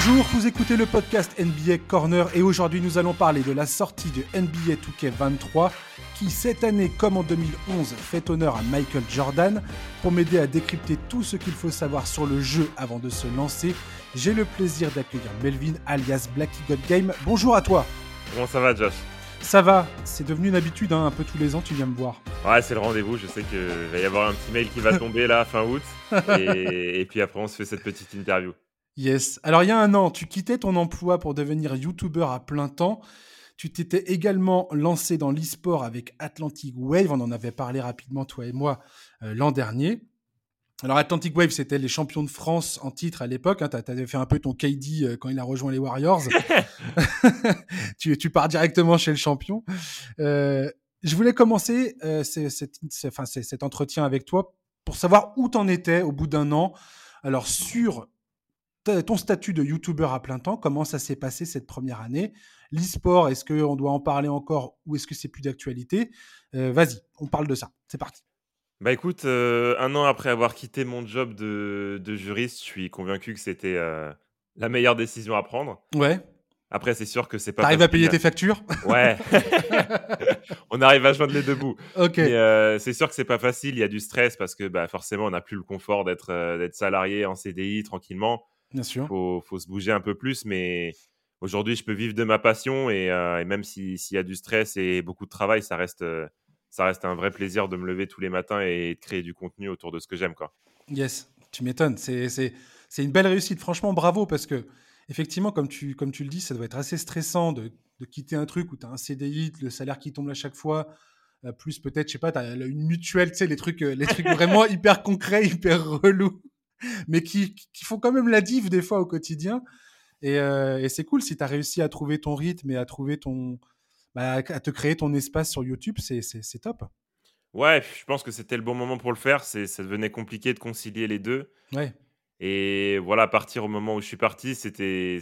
Bonjour, vous écoutez le podcast NBA Corner et aujourd'hui nous allons parler de la sortie de NBA 2K23 qui cette année comme en 2011 fait honneur à Michael Jordan. Pour m'aider à décrypter tout ce qu'il faut savoir sur le jeu avant de se lancer, j'ai le plaisir d'accueillir Melvin alias Blacky God Game. Bonjour à toi. Comment ça va Josh? Ça va, c'est devenu une habitude, hein, un peu tous les ans tu viens me voir. Ouais, c'est le rendez-vous, je sais qu'il va y avoir un petit mail qui va tomber là fin août et, et puis après on se fait cette petite interview. Yes. Alors, il y a un an, tu quittais ton emploi pour devenir YouTuber à plein temps. Tu t'étais également lancé dans l'e-sport avec Atlantic Wave. On en avait parlé rapidement, toi et moi, euh, l'an dernier. Alors, Atlantic Wave, c'était les champions de France en titre à l'époque. Hein. tu avais fait un peu ton KD euh, quand il a rejoint les Warriors. tu, tu, pars directement chez le champion. Euh, je voulais commencer cet entretien avec toi pour savoir où tu en étais au bout d'un an. Alors, sur ton statut de YouTuber à plein temps, comment ça s'est passé cette première année? L'e-sport, est-ce qu'on doit en parler encore ou est-ce que c'est plus d'actualité? Euh, Vas-y, on parle de ça. C'est parti. Bah écoute, euh, un an après avoir quitté mon job de, juriste, je suis convaincu que c'était euh, la meilleure décision à prendre. Ouais. Après, c'est sûr que c'est pas. T'arrives à payer tes factures? Ouais. on arrive à joindre les deux bouts. Ok. c'est sûr que c'est pas facile. Il y a du stress parce que bah, forcément, on n'a plus le confort d'être d'être salarié en CDI tranquillement. Bien sûr. Faut, faut se bouger un peu plus, mais aujourd'hui, je peux vivre de ma passion et, euh, même s'il y a du stress et beaucoup de travail, ça reste, euh, ça reste un vrai plaisir de me lever tous les matins et de créer du contenu autour de ce que j'aime. Quoi. Yes, tu m'étonnes. C'est une belle réussite. Franchement, bravo parce que, effectivement, comme tu, comme tu le dis, ça doit être assez stressant de, de quitter un truc où tu as un CDI, le salaire qui tombe à chaque fois. Euh, plus peut-être, je sais pas, tu as une mutuelle, tu sais, les trucs, les trucs vraiment hyper concrets, hyper relous mais qui, qui, font quand même la div des fois au quotidien. Et, euh, et c'est cool si tu as réussi à trouver ton rythme et à trouver ton. Bah, à te créer ton espace sur YouTube, c'est top. Ouais, je pense que c'était le bon moment pour le faire. Ça devenait compliqué de concilier les deux. Ouais. Et voilà, à partir au moment où je suis parti, c'était.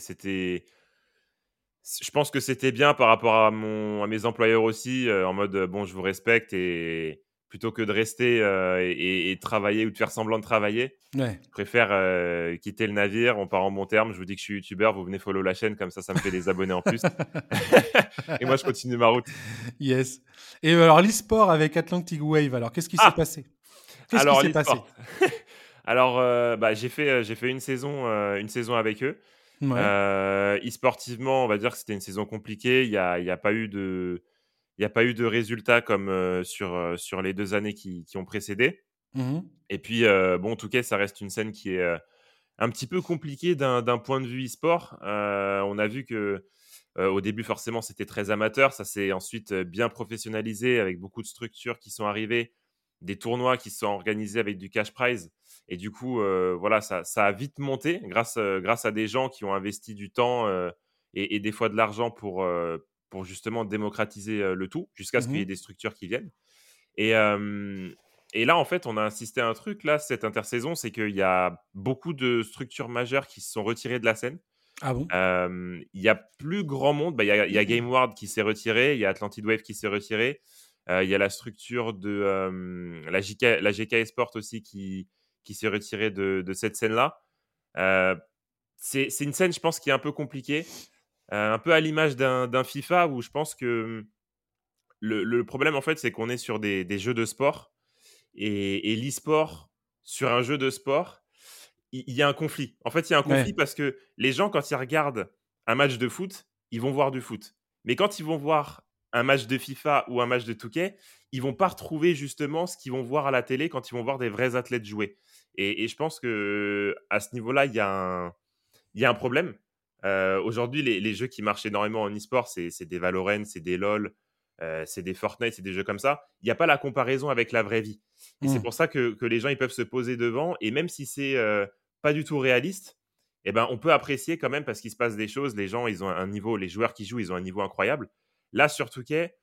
Je pense que c'était bien par rapport à, mon, à mes employeurs aussi, euh, en mode bon, je vous respecte et, plutôt que de rester euh, et, travailler ou de faire semblant de travailler. Ouais. Je préfère euh, quitter le navire, on part en bon terme, je vous dis que je suis youtubeur, vous venez follow la chaîne, comme ça, ça me fait des abonnés en plus. et moi, je continue ma route. Yes. Et alors, l'e-sport avec Atlantic Wave, alors qu'est-ce qui s'est ah passé? Qu'est-ce qui s'est passé? Alors, euh, bah, j'ai fait, j'ai fait une, saison, une saison avec eux. e-sportivement, on va dire que c'était une saison compliquée. Il n'y a, y a pas eu de il n'y a pas eu de résultats comme sur, sur les deux années qui, qui ont précédé. Mmh Et puis, bon, en tout cas, ça reste une scène qui est un petit peu compliquée d'un point de vue e-sport. on a vu que au début, forcément, c'était très amateur. Ça s'est ensuite bien professionnalisé avec beaucoup de structures qui sont arrivées, des tournois qui sont organisés avec du cash prize. Et du coup, voilà, ça, ça, a vite monté grâce, grâce à des gens qui ont investi du temps et, et, des fois de l'argent pour, pour justement démocratiser le tout, jusqu'à ce qu'il y ait mmh des structures qui viennent. Et, et là, en fait, on a insisté à un truc, là, cette intersaison, c'est qu'il y a beaucoup de structures majeures qui se sont retirées de la scène. Ah bon? Il y a plus grand monde. Bah, il, y a, y a mmh GameWard qui s'est retiré, il y a Atlantid Wave qui s'est retiré, il y a la structure de la, JK, la GK Esport aussi qui, qui s'est retirée de, de, cette scène-là. c'est une scène, je pense, qui est un peu compliquée. Euh, un peu à l'image d'un FIFA où je pense que mmh, le, problème, en fait, c'est qu'on est sur des, jeux de sport et, et l'e-sport sur un jeu de sport, il y, a un conflit. En fait, il y a un conflit parce que les gens, quand ils regardent un match de foot, ils vont voir du foot. Mais quand ils vont voir un match de FIFA ou un match de Touquet, ils vont pas retrouver justement ce qu'ils vont voir à la télé quand ils vont voir des vrais athlètes jouer. Et, je pense que à ce niveau-là, il y, a un problème. Euh, aujourd'hui, les, jeux qui marchent énormément en e-sport, c'est des Valorant, c'est des LoL, euh, c'est des Fortnite, c'est des jeux comme ça. Il n'y a pas la comparaison avec la vraie vie. Et c'est mmh. pour ça que, les gens ils peuvent se poser devant. Et même si c'est euh, pas du tout réaliste, eh ben, on peut apprécier quand même parce qu'il se passe des choses. Les gens, ils ont un niveau, les joueurs qui jouent, ils ont un niveau incroyable. Là, sur Touquet,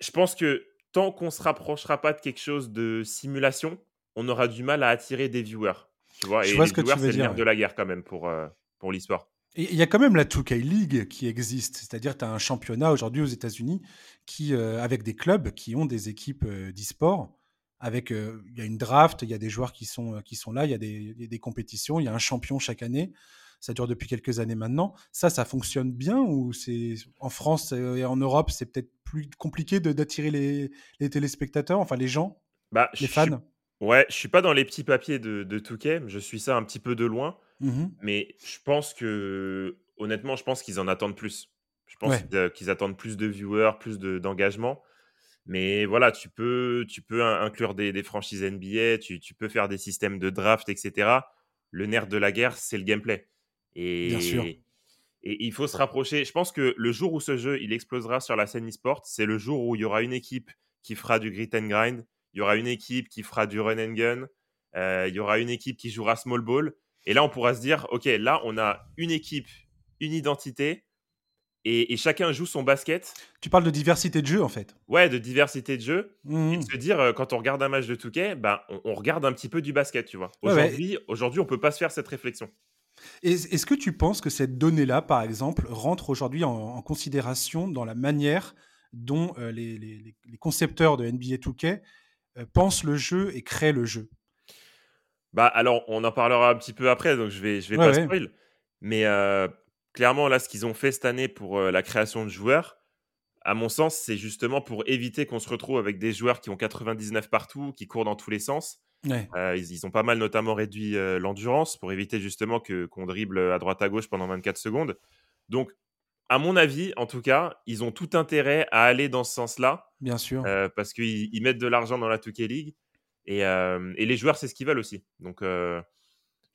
je pense que tant qu'on se rapprochera pas de quelque chose de simulation, on aura du mal à attirer des viewers. Tu vois, et les viewers, c'est le de la guerre quand même pour, pour l'histoire. Il y a quand même la 2K League qui existe, c'est-à-dire tu as un championnat aujourd'hui aux États-Unis qui euh, avec des clubs qui ont des équipes euh, d'e-sport. Avec, euh, il y a une draft, il y a des joueurs qui sont, qui sont là, il y, a des, des compétitions, il y a un champion chaque année. ça dure depuis quelques années maintenant. Ça, ça fonctionne bien ou c'est en France et en Europe, c'est peut-être plus compliqué d'attirer les, les, téléspectateurs, enfin les gens, bah, les fans? Ouais, je suis pas dans les petits papiers de, de Touquet, je suis ça un petit peu de loin, mmh mais je pense que, honnêtement, je pense qu'ils en attendent plus. Je pense qu'ils attendent plus de viewers, plus d'engagement. mais voilà, tu peux, tu peux inclure des, des franchises NBA, tu, tu, peux faire des systèmes de draft, etc. Le nerf de la guerre, c'est le gameplay. Et, Bien sûr. Et il faut se rapprocher. Je pense que le jour où ce jeu il explosera sur la scène e-sport, c'est le jour où il y aura une équipe qui fera du grit and grind, il y aura une équipe qui fera du run and gun, euh, il y aura une équipe qui jouera small ball. Et là, on pourra se dire, OK, là, on a une équipe, une identité, et, chacun joue son basket. Tu parles de diversité de jeu, en fait. Ouais, de diversité de jeu. Mmh et de se dire, euh, quand on regarde un match de Touquet, ben, on, regarde un petit peu du basket, tu vois. Aujourd'hui, aujourd'hui, on peut pas se faire cette réflexion. Est-ce que tu penses que cette donnée-là, par exemple, rentre aujourd'hui en, considération dans la manière dont euh, les, concepteurs de NBA 2K euh, pensent le jeu et créent le jeu? Bah alors, on en parlera un petit peu après, donc je vais, je vais pas spoil. Mais euh, clairement, là, ce qu'ils ont fait cette année pour la création de joueurs, à mon sens, c'est justement pour éviter qu'on se retrouve avec des joueurs qui ont 99 partout, qui courent dans tous les sens. Euh, ils, ont pas mal notamment réduit l'endurance pour éviter justement que qu'on dribble à droite à gauche pendant 24 secondes. Donc, à mon avis, en tout cas, ils ont tout intérêt à aller dans ce sens-là. Bien sûr. Parce qu'ils mettent de l'argent dans la 2K League. Et, et les joueurs, c'est ce qu'ils veulent aussi. Donc, je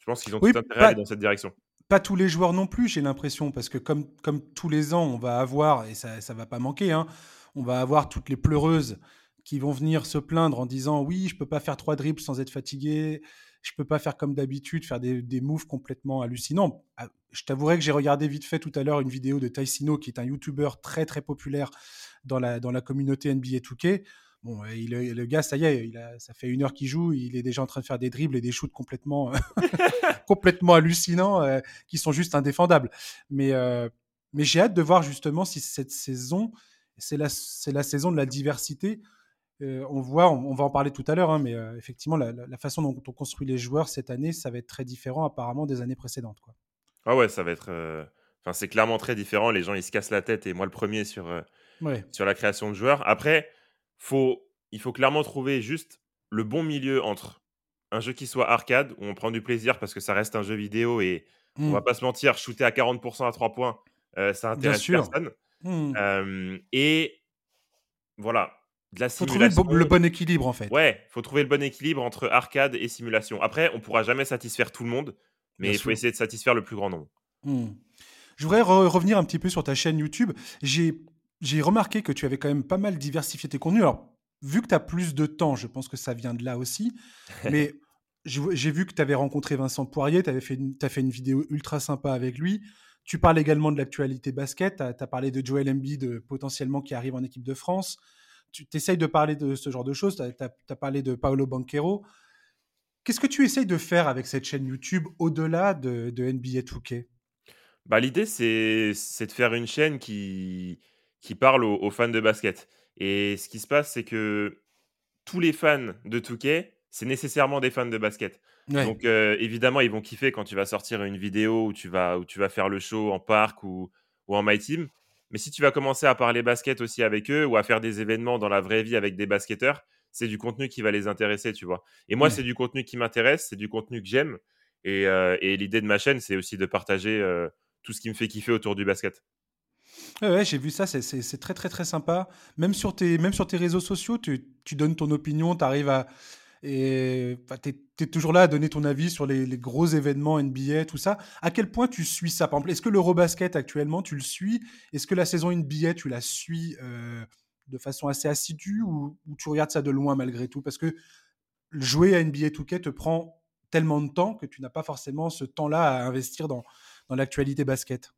pense qu'ils ont tout intérêt à aller dans cette direction. Pas tous les joueurs non plus, j'ai l'impression. Parce que comme, comme tous les ans, on va avoir, et ça ne va pas manquer, hein, on va avoir toutes les pleureuses qui vont venir se plaindre en disant oui, je peux pas faire trois dribbles sans être fatigué, je peux pas faire comme d'habitude, faire des, des, moves complètement hallucinants. Ah, je t'avouerai que j'ai regardé vite fait tout à l'heure une vidéo de Taisino, qui est un YouTuber très très populaire dans la, dans la communauté NBA 2K. Bon, il, le gars, ça y est, il a, ça fait une heure qu'il joue, il est déjà en train de faire des dribbles et des shoots complètement, complètement hallucinants, euh, qui sont juste indéfendables. Mais, euh, mais j'ai hâte de voir justement si cette saison, c'est la, c'est la saison de la diversité euh, on voit, on, va en parler tout à l'heure, hein, mais effectivement, la, façon dont on construit les joueurs cette année, ça va être très différent apparemment des années précédentes. Quoi. Ah ouais, ça va être. Enfin, c'est clairement très différent. Les gens, ils se cassent la tête, et moi le premier sur, sur la création de joueurs. Après, faut, il faut clairement trouver juste le bon milieu entre un jeu qui soit arcade, où on prend du plaisir parce que ça reste un jeu vidéo et on on va mmh. pas se mentir, shooter à 40% à 3 points, ça intéresse personne. Mmh. et voilà, de faut trouver le, bon équilibre en fait. Ouais, faut trouver le bon équilibre entre arcade et simulation. Après, on pourra jamais satisfaire tout le monde, mais il faut essayer de satisfaire le plus grand nombre. Hmm. Je voudrais revenir un petit peu sur ta chaîne YouTube. J'ai remarqué que tu avais quand même pas mal diversifié tes contenus. Alors, vu que tu as plus de temps, je pense que ça vient de là aussi. mais j'ai vu que tu avais rencontré Vincent Poirier, tu as fait une vidéo ultra sympa avec lui. Tu parles également de l'actualité basket. Tu as, parlé de Joel Embiid potentiellement qui arrive en équipe de France tu essayes de parler de ce genre de choses. Tu as, parlé de Paolo Banquero. Qu'est-ce que tu essayes de faire avec cette chaîne YouTube au-delà de, NBA 2K bah, L'idée, c'est de faire une chaîne qui, qui parle aux, fans de basket. Et ce qui se passe, c'est que tous les fans de 2K, c'est nécessairement des fans de basket. Donc euh, évidemment, ils vont kiffer quand tu vas sortir une vidéo où tu vas, où tu vas faire le show en parc ou, ou en My Team. Mais si tu vas commencer à parler basket aussi avec eux ou à faire des événements dans la vraie vie avec des basketteurs, c'est du contenu qui va les intéresser, tu vois. Et moi, c'est du contenu qui m'intéresse, c'est du contenu que j'aime. Et, euh, l'idée de ma chaîne, c'est aussi de partager euh, tout ce qui me fait kiffer autour du basket. Ouais, j'ai vu ça, c'est très très très sympa. Même sur tes, même sur tes réseaux sociaux, tu, donnes ton opinion, tu arrives à, tu es, toujours là à donner ton avis sur les, gros événements NBA, tout ça. À quel point tu suis ça? Par exemple, est-ce que l'Eurobasket actuellement, tu le suis? Est-ce que la saison NBA, tu la suis euh, de façon assez assidue ou, tu regardes ça de loin malgré tout? Parce que jouer à NBA 2K te prend tellement de temps que tu n'as pas forcément ce temps-là à investir dans, dans l'actualité basket.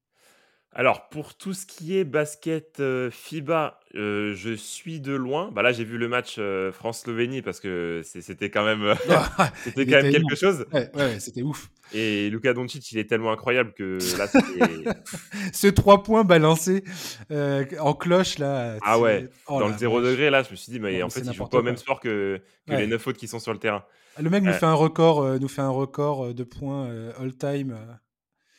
Alors, pour tout ce qui est basket euh, FIBA, euh, je suis de loin. Bah là, j'ai vu le match euh, France-Slovénie parce que c'était quand même, c'était quand même quelque chose. Ouais, c'était ouf. Et Luka Doncic, il est tellement incroyable que là, Ce trois points balancés en cloche, là. Ah ouais, oh dans le 0 degré, là, je me suis dit, mais en fait, il joue pas au même sport que, les neuf autres qui sont sur le terrain. Le mec nous fait un record, nous fait un record de points all-time.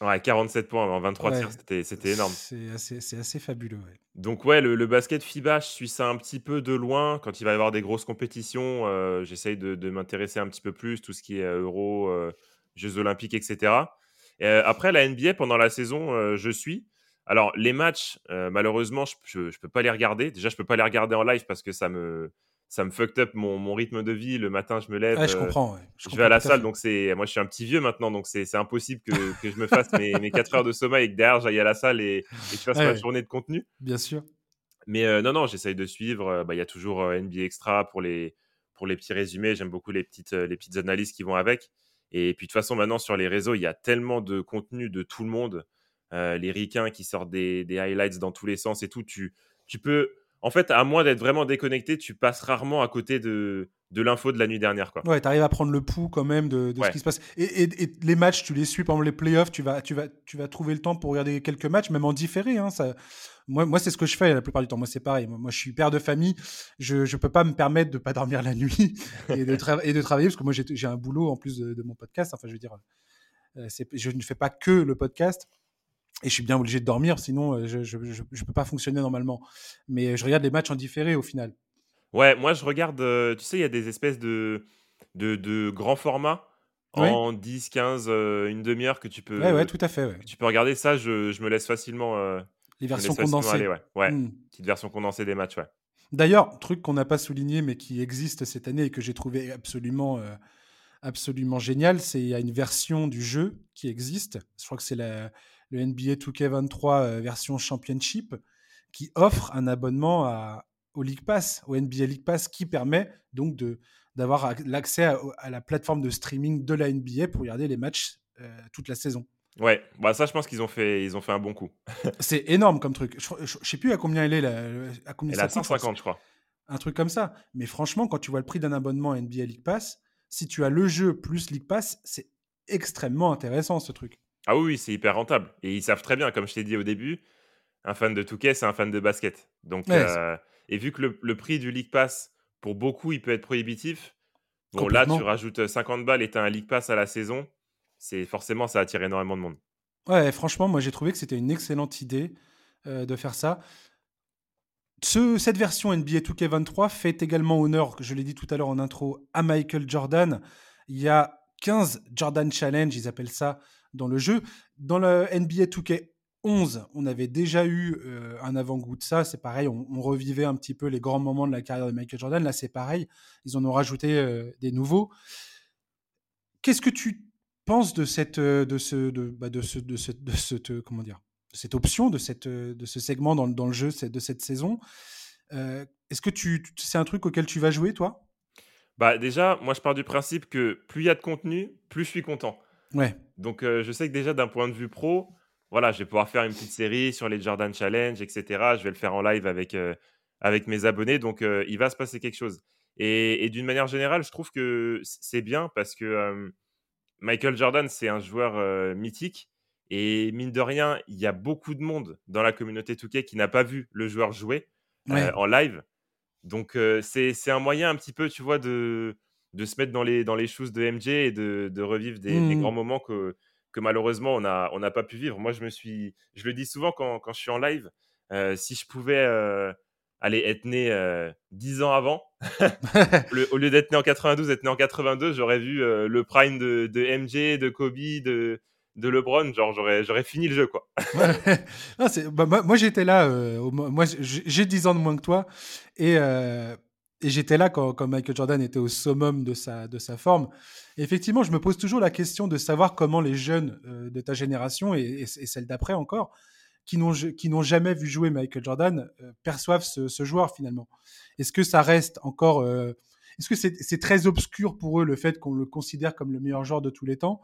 Ouais, 47 points en 23 Ouais, tirs, c'était c'était énorme. c'est assez, c'est assez fabuleux. ouais. Donc ouais, le, le basket FIBA, je suis ça un petit peu de loin. Quand il va y avoir des grosses compétitions, euh, j'essaye de, de m'intéresser un petit peu plus, tout ce qui est euh, Euro, euh, Jeux Olympiques, etc. Et, euh, après, la NBA, pendant la saison, je suis. Alors, les matchs, malheureusement, je ne peux pas les regarder. Déjà, je peux pas les regarder en live parce que ça me, ça me fucked up mon, mon rythme de vie. Le matin, je me lève. Ouais, je euh, comprends. ouais. je vais comprends à la salle, donc c'est moi je suis un petit vieux maintenant, donc c'est impossible que, que je me fasse mes, mes 4 heures de sommeil et que derrière j'aille à la salle et, et que je fasse ma journée de contenu. Bien sûr. Mais euh, non, non, j'essaye de suivre. euh, bah, Il y a toujours euh, NBA Extra pour les, pour les petits résumés. J'aime beaucoup les petites, euh, les petites analyses qui vont avec. Et puis de toute façon, maintenant sur les réseaux, il y a tellement de contenu de tout le monde. Les ricains qui sortent des, des highlights dans tous les sens et tout. Tu, tu peux. En fait, à moins d'être vraiment déconnecté, tu passes rarement à côté de, de l'info de la nuit dernière. Quoi. Ouais, tu arrives à prendre le pouls quand même de, de ce qui se passe. Et, et- et les matchs, tu les suis pendant les playoffs, tu vas, tu, vas, tu vas trouver le temps pour regarder quelques matchs, même en différé. Hein, ça... Moi, moi c'est ce que je fais la plupart du temps. Moi, c'est pareil. Moi, moi, je suis père de famille. Je ne peux pas me permettre de ne pas dormir la nuit et de, tra- et de travailler, parce que moi, j'ai un boulot en plus de, de mon podcast. Enfin, je veux dire, euh, je ne fais pas que le podcast. Et je suis bien obligé de dormir, sinon euh, je ne peux pas fonctionner normalement. Mais je regarde les matchs en différé au final. Ouais, moi je regarde, euh, tu sais, il y a des espèces de, de, de grands formats en 10, 15, euh, une demi-heure que tu peux, Ouais, ouais, tout à fait. ouais. tu peux regarder. Ça, je, je me laisse facilement, euh, Les versions facilement condensées. aller, ouais. Ouais, Hmm. petite version condensée des matchs, ouais. D'ailleurs, truc qu'on n'a pas souligné mais qui existe cette année et que j'ai trouvé absolument, euh, absolument génial, c'est il y a une version du jeu qui existe. Je crois que c'est la- le NBA 2K23 euh, version Championship qui offre un abonnement à, au League Pass, au NBA League Pass, qui permet donc de d'avoir ac- l'accès à, à la plateforme de streaming de la NBA pour regarder les matchs euh, toute la saison. Ouais, bah ça, je pense qu'ils ont fait, ils ont fait un bon coup. C'est énorme comme truc. Je, je sais plus à combien elle est, la, à combien Elle ça a coûte, je crois que 150, je crois. un truc comme ça. Mais franchement, quand tu vois le prix d'un abonnement NBA League Pass, si tu as le jeu plus League Pass, c'est extrêmement intéressant ce truc. Ah oui, oui, c'est hyper rentable. Et ils savent très bien, comme je t'ai dit au début, un fan de Touquet, c'est un fan de basket. Donc, Ouais, euh, et vu que le, le prix du League Pass, pour beaucoup, il peut être prohibitif. Bon, là, tu rajoutes 50 balles et tu as un League Pass à la saison. C'est forcément, ça attire énormément de monde. Ouais, franchement, moi j'ai trouvé que c'était une excellente idée euh, de faire ça. Ce- cette version NBA 2K23 fait également honneur, je l'ai dit tout à l'heure en intro, à Michael Jordan. Il y a 15 Jordan Challenge, ils appellent ça, dans le jeu. Dans le NBA 2K11, on avait déjà eu euh, un avant-goût de ça. C'est pareil, on, revivait un petit peu les grands moments de la carrière de Michael Jordan. Là, c'est pareil, ils en ont rajouté euh, des nouveaux. Qu'est-ce que tu penses de cette, euh, de ce, de, bah, de ce, de euh, comment dire, cette option, de cette, de ce segment dans, le- jeu de cette saison? Est-ce que tu- c'est un truc auquel tu vas jouer, toi? Bah, déjà, moi, je pars du principe que plus il y a de contenu, plus je suis content. Ouais, Donc, euh, je sais que déjà, d'un point de vue pro, voilà, je vais pouvoir faire une petite série sur les Jordan Challenge, etc. Je vais le faire en live avec, euh, avec mes abonnés. Donc, euh, il va se passer quelque chose. Et, et d'une manière générale, je trouve que c'est bien parce que Michael Jordan, c'est un joueur mythique. Et mine de rien, il y a beaucoup de monde dans la communauté 2K qui n'a pas vu le joueur jouer ouais. en live. Donc, c'est c'est un moyen un petit peu, tu vois, de, de se mettre dans les, dans les shoes de MJ et de, de revivre des, des grands moments que, que malheureusement, on n'a on n'a pas pu vivre. Moi, je me suis, je le dis souvent quand, quand je suis en live, euh, si je pouvais euh, aller être né euh, 10 ans avant, le- au lieu d'être né en 92, être né en 82, j'aurais vu euh, le prime de, de MJ, de Kobe, de, de LeBron. Genre, j'aurais j'aurais fini le jeu, quoi. Non, bah, moi, moi, j'étais là. euh, moi, j'ai j'ai 10 ans de moins que toi. Et, euh, et j'étais là quand, Michael Jordan était au summum de sa, de sa forme. Effectivement, je me pose toujours la question de savoir comment les jeunes euh, de ta génération et, et, celle d'après encore, qui n'ont jamais vu jouer Michael Jordan, euh, perçoivent ce, joueur finalement. Est-ce que ça reste encore. euh, Est-ce que c'est très obscur pour eux le fait qu'on le considère comme le meilleur joueur de tous les temps?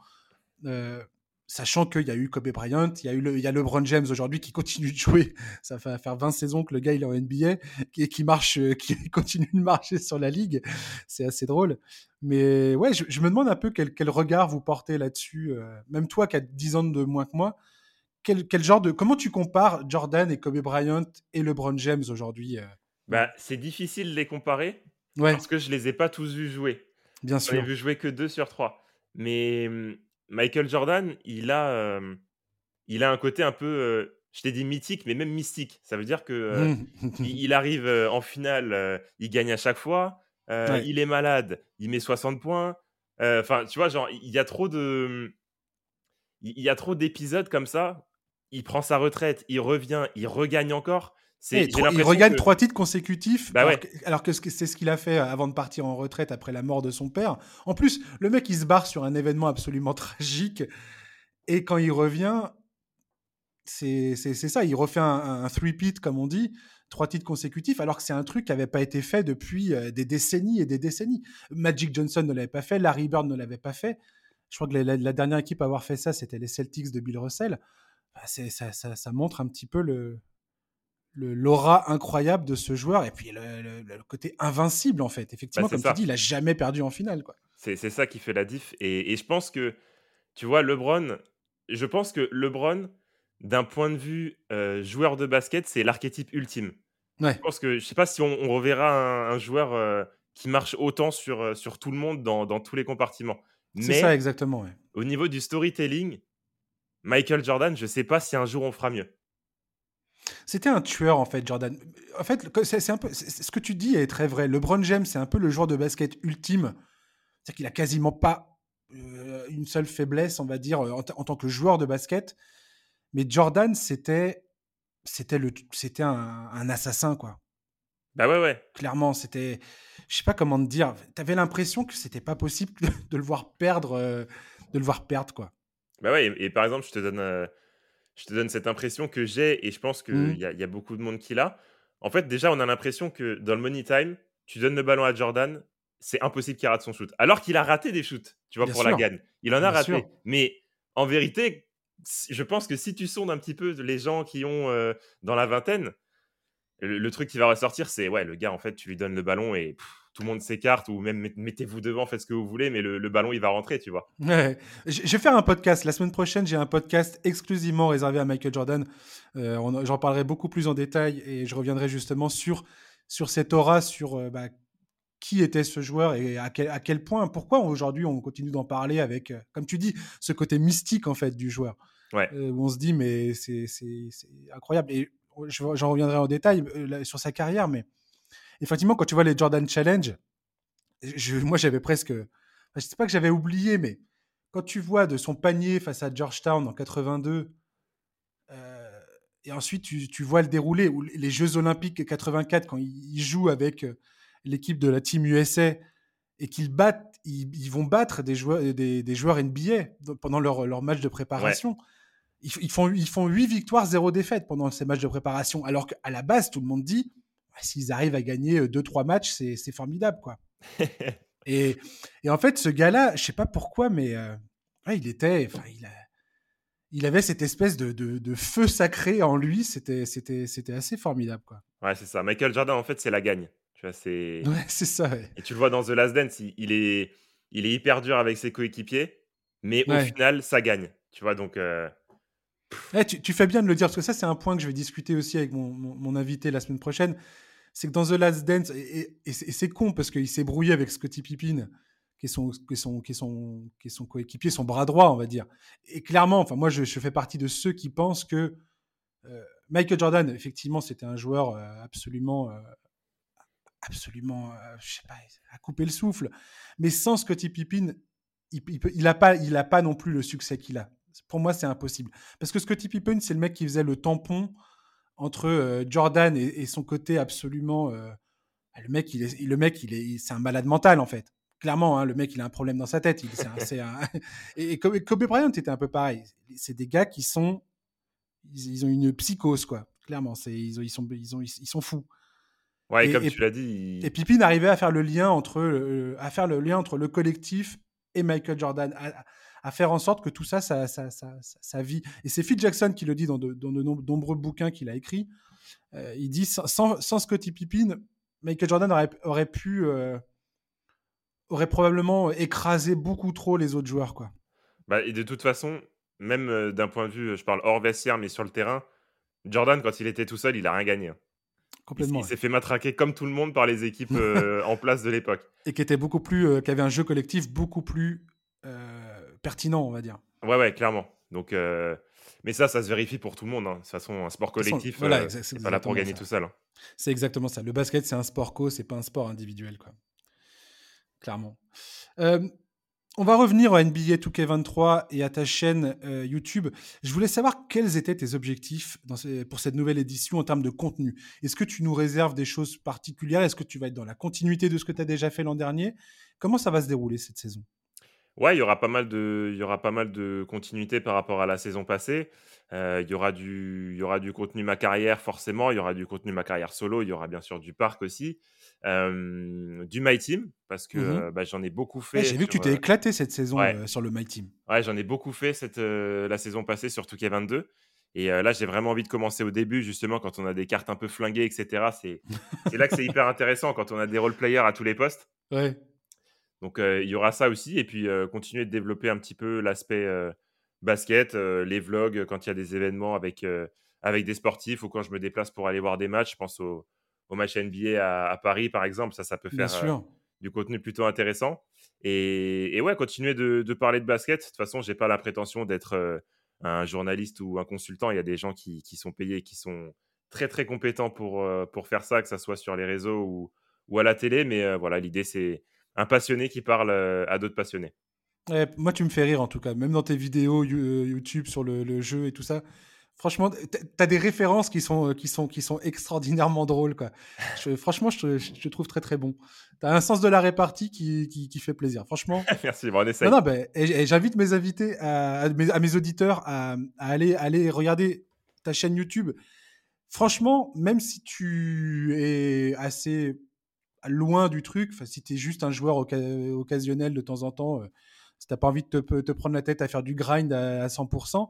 Sachant qu'il y a eu Kobe Bryant, il y a eu le, il y a LeBron James aujourd'hui qui continue de jouer. Ça fait faire 20 saisons que le gars il est en NBA et qui marche, euh, qui continue de marcher sur la ligue. C'est assez drôle. Mais ouais, je, je me demande un peu quel, quel regard vous portez là-dessus. euh, même toi qui as 10 ans de moins que moi, quel, quel genre de comment tu compares Jordan et Kobe Bryant et LeBron James aujourd'hui euh? Bah, c'est difficile de les comparer Ouais, parce que je les ai pas tous vus jouer. bien sûr. vu jouer que deux sur trois. Mais hum, Michael Jordan, il a, euh, il a un côté un peu, je t'ai dit mythique, mais même mystique. Ça veut dire que il, arrive en finale, il gagne à chaque fois. Il est malade, il met 60 points. Enfin, tu vois, genre, il y a trop de, il y a trop d'épisodes comme ça. Il prend sa retraite, il revient, il regagne encore. Il regagne trois titres consécutifs, bah alors, que, c'est ce qu'il a fait avant de partir en retraite après la mort de son père. En plus, le mec, il se barre sur un événement absolument tragique. Et quand il revient, c'est ça, il refait un, three-peat, comme on dit, trois titres consécutifs, alors que c'est un truc qui n'avait pas été fait depuis euh, des décennies et des décennies. Magic Johnson ne l'avait pas fait, Larry Bird ne l'avait pas fait. Je crois que la, dernière équipe à avoir fait ça, c'était les Celtics de Bill Russell. Bah, ça, ça, montre un petit peu le, l'aura incroyable de ce joueur et puis le, côté invincible en fait. Effectivement, bah, comme tu dis, il a jamais perdu en finale. quoi. C'est ça qui fait la diff. Et, je pense que, tu vois, LeBron, je pense que LeBron, d'un point de vue euh, joueur de basket, c'est l'archétype ultime. Ouais. Je pense que, je sais pas si on, reverra un, joueur euh, qui marche autant sur, euh, sur tout le monde dans, dans tous les compartiments. C'est ça exactement. Au niveau du storytelling, Michael Jordan, je sais pas si un jour on fera mieux. C'était un tueur en fait, Jordan. En fait, c'est un peu ce que tu dis est très vrai. LeBron James, c'est un peu le joueur de basket ultime. C'est-à-dire qu'il a quasiment pas euh, une seule faiblesse, on va dire, en, tant que joueur de basket. Mais Jordan, c'était c'était le c'était un, assassin quoi. Bah ouais ouais. Clairement, c'était je sais pas comment te dire. Tu avais l'impression que c'était pas possible de le voir perdre euh, de le voir perdre quoi. Bah ouais, et, par exemple, je te donne euh, je te donne cette impression que j'ai, et je pense qu'il mmh. y, a, y a beaucoup de monde qui l'a. En fait, déjà, on a l'impression que dans le money time, tu donnes le ballon à Jordan, c'est impossible qu'il rate son shoot. Alors qu'il a raté des shoots, tu vois, pour la gagne. Il en a raté. Mais en vérité, je pense que si tu sondes un petit peu les gens qui ont euh, dans la vingtaine, le, truc qui va ressortir, c'est ouais, le gars, en fait, tu lui donnes le ballon et tout le monde s'écarte ou même mettez-vous devant, faites ce que vous voulez, mais le, ballon, il va rentrer, tu vois. Ouais. Je vais faire un podcast. La semaine prochaine, j'ai un podcast exclusivement réservé à Michael Jordan. Euh, j'en parlerai beaucoup plus en détail et je reviendrai justement sur, sur cette aura, sur euh, bah, qui était ce joueur et à quel, à quel point, pourquoi aujourd'hui on continue d'en parler avec, euh, comme tu dis, ce côté mystique en fait du joueur. Ouais. où on se dit, mais c'est incroyable. Et j'en reviendrai en détail sur sa carrière, mais effectivement, quand tu vois les Jordan Challenge, je, moi j'avais presque, je sais pas que j'avais oublié, mais quand tu vois de son panier face à Georgetown en 82, euh, et ensuite tu, vois le déroulé, ou les Jeux Olympiques 84, quand ils, jouent avec euh, l'équipe de la Team USA, et qu'ils battent, ils, vont battre des joueurs, des, joueurs NBA pendant leur, leur match de préparation. Ils, font, ils font 8 victoires, 0 défaites pendant ces matchs de préparation, alors qu'à la base, tout le monde dit s'ils arrivent à gagner 2-3 matchs, c'est formidable, quoi. et, et, en fait, ce gars-là, je sais pas pourquoi, mais il était, enfin, il, il avait cette espèce de, de, feu sacré en lui. C'était, c'était, c'était assez formidable, quoi. Ouais, c'est ça. Michael Jordan, en fait, c'est la gagne. Tu vois, c'est. Ouais, c'est ça. Et tu le vois dans The Last Dance, il, est, il est hyper dur avec ses coéquipiers, mais au final, ça gagne. Tu vois, donc. Eh, tu, fais bien de le dire, parce que ça, c'est un point que je vais discuter aussi avec mon, mon, invité la semaine prochaine. C'est que dans The Last Dance, et, c'est con parce qu'il s'est brouillé avec Scottie Pippen, qui est son, qui qui qui coéquipier, son bras droit, on va dire. Et clairement, enfin, moi, je, fais partie de ceux qui pensent que euh, Michael Jordan, effectivement, c'était un joueur euh, absolument, euh, absolument, je sais pas, à couper le souffle. Mais sans Scottie Pippen, il, il, a pas, pas non plus le succès qu'il a. Pour moi, c'est impossible. Parce que Scottie Pippen, c'est le mec qui faisait le tampon entre euh, Jordan et, son côté absolument. Euh, le mec, il est, le mec, il est, c'est un malade mental en fait. Clairement, hein, le mec, il a un problème dans sa tête. Il, et, Kobe, Bryant était un peu pareil. C'est des gars qui sont, ils, ont une psychose quoi. Clairement, c'est ils, ils, sont, ils, ont, ils, sont fous. Ouais, et, comme tu l'as dit. Et Pippen arrivait à faire le lien entre, euh, à faire le lien entre le collectif et Michael Jordan à faire en sorte que tout ça, ça, ça, ça, ça vit. Et c'est Phil Jackson qui le dit dans de, dans de nombreux bouquins qu'il a écrits. Euh, il dit sans, sans, Scottie Pippen, Michael Jordan aurait, aurait pu, euh, aurait probablement écrasé beaucoup trop les autres joueurs, quoi. Bah, et de toute façon, même euh, d'un point de vue, je parle hors vestiaire, mais sur le terrain, Jordan, quand il était tout seul, il a rien gagné. Hein. Complètement. Il, s'est fait matraquer comme tout le monde par les équipes en place de l'époque. Et qui était beaucoup plus, qui avait un jeu collectif beaucoup plus pertinent, on va dire. Ouais, ouais, clairement. Donc, mais ça, ça se vérifie pour tout le monde. Hein. De toute façon, un sport collectif, voilà, c'est pas là pour gagner tout seul. Hein. C'est exactement ça. Le basket, c'est un sport co, c'est pas un sport individuel, quoi. Clairement. On va revenir à NBA 2K23 et à ta chaîne euh, YouTube. Je voulais savoir quels étaient tes objectifs pour cette nouvelle édition en termes de contenu. Est-ce que tu nous réserves des choses particulières? Est-ce que tu vas être dans la continuité de ce que tu as déjà fait l'an dernier? Comment ça va se dérouler cette saison? Ouais, il y aura pas mal de, il y aura pas mal de continuité par rapport à la saison passée. Euh, il y aura du, il y aura du contenu ma carrière forcément. Il y aura du contenu ma carrière solo. Il y aura bien sûr du parc aussi du My Team, parce que mmh bah, j'en ai beaucoup fait. J'ai vu que tu t'es éclaté cette saison sur le My Team. Ouais, j'en ai beaucoup fait cette, la saison passée sur 2K22. Et là, j'ai vraiment envie de commencer au début, justement, quand on a des cartes un peu flinguées, etc. C'est là que c'est hyper intéressant, quand on a des role-players à tous les postes. Ouais. Donc, il y aura ça aussi. Et puis, continuer de développer un petit peu l'aspect basket, les vlogs, quand il y a des événements avec, avec des sportifs ou quand je me déplace pour aller voir des matchs. Je pense au, au match NBA à, Paris, par exemple. Ça, ça peut faire du contenu plutôt intéressant. Et, ouais, continuer de, parler de basket. De toute façon, j'ai pas la prétention d'être euh, un journaliste ou un consultant. Il y a des gens qui, sont payés, qui sont très très compétents pour, euh, pour faire ça, que ce soit sur les réseaux ou, ou à la télé. Mais voilà, l'idée, c'est un passionné qui parle à d'autres passionnés. moi, tu me fais rire en tout cas, même dans tes vidéos YouTube sur le jeu et tout ça. Franchement, tu as des références qui sont, qui sont, qui sont extraordinairement drôles. Quoi. franchement, je te, trouve très très bon. Tu as un sens de la répartie qui, qui, fait plaisir. Franchement. Merci, bon, on essaye. Non, non, ben, et, j'invite mes invités, à, mes, auditeurs à, aller, aller regarder ta chaîne YouTube. Franchement, même si tu es assez loin du truc, si tu es juste un joueur occasionnel de temps en temps, euh, si tu n'as pas envie de te, te, prendre la tête à faire du grind à, à 100%,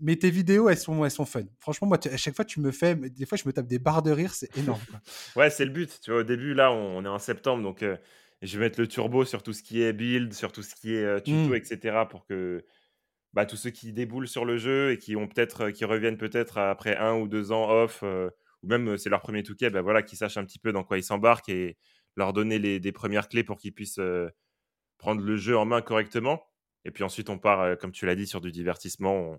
mais tes vidéos, elles sont, elles sont fun. Franchement, moi, à chaque fois, tu me fais, des fois, je me tape des barres de rire, c'est énorme. ouais, c'est le but. Tu vois, au début, là, on, est en septembre, donc euh, je vais mettre le turbo sur tout ce qui est build, sur tout ce qui est euh, tuto, mmh. etc., pour que bah, tous ceux qui déboulent sur le jeu et qui ont peut-être, qui reviennent peut-être après un ou deux ans off, ou même c'est leur premier touquet, bah, voilà, qu'ils sachent un petit peu dans quoi ils s'embarquent et leur donner des premières clés pour qu'ils puissent prendre le jeu en main correctement. Et puis ensuite, on part, comme tu l'as dit, sur du divertissement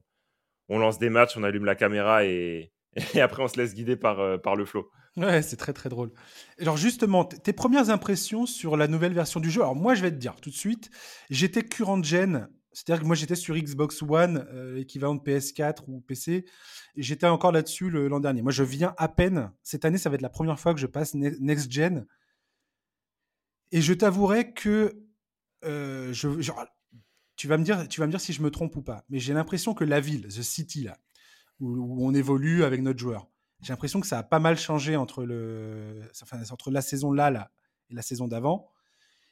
on lance des matchs, on allume la caméra et, après on se laisse guider par, euh, par le flow. Ouais, c'est très très drôle. Alors justement, tes premières impressions sur la nouvelle version du jeu? Alors moi, je vais te dire tout de suite, j'étais current gen, c'est-à-dire que moi j'étais sur Xbox One, euh, équivalent de PS4 ou PC, et j'étais encore là-dessus l'an dernier. Moi, je viens à peine. Cette année, ça va être la première fois que je passe next gen. Et je t'avouerai que euh, je, tu vas me dire, tu vas me dire si je me trompe ou pas. Mais j'ai l'impression que la ville, The City là, où, on évolue avec notre joueur, j'ai l'impression que ça a pas mal changé entre le, entre la saison là, là et la saison d'avant.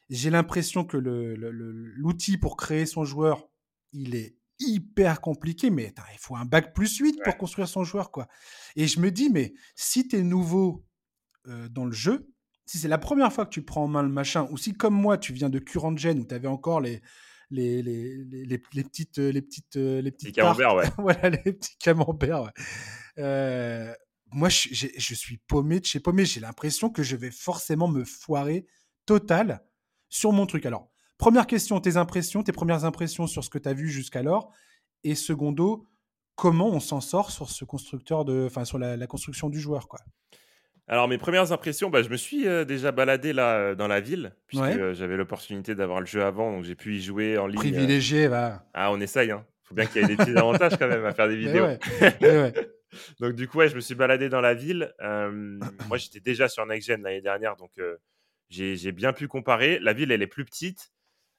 J'ai l'impression que l'outil pour créer son joueur, il est hyper compliqué, mais il faut un bac plus 8 pour construire son joueur, quoi. Et je me dis, mais si tu es nouveau euh, dans le jeu, si c'est la première fois que tu prends en main le machin, ou si comme moi, tu viens de Current Gen, où tu avais encore les, les, les, les, les, petites les petites les petites camemberts ouais. voilà les petits camemberts euh, moi je, je, suis paumé de chez paumé j'ai l'impression que je vais forcément me foirer total sur mon truc alors première question tes impressions tes premières impressions sur ce que tu as vu jusqu'alors? Et secondo comment on s'en sort sur ce constructeur de enfin sur la, la construction du joueur quoi? Alors, mes premières impressions, bah, je me suis euh, déjà baladé là euh, dans la ville, puisque euh, j'avais l'opportunité d'avoir le jeu avant, donc j'ai pu y jouer en ligne. Privilégié, va. Ah, on essaye, hein. Faut bien qu'il y ait des petits avantages quand même à faire des vidéos. donc, du coup, ouais, je me suis baladé dans la ville. moi, j'étais déjà sur Next Gen l'année dernière, donc j'ai bien pu comparer. La ville, elle est plus petite.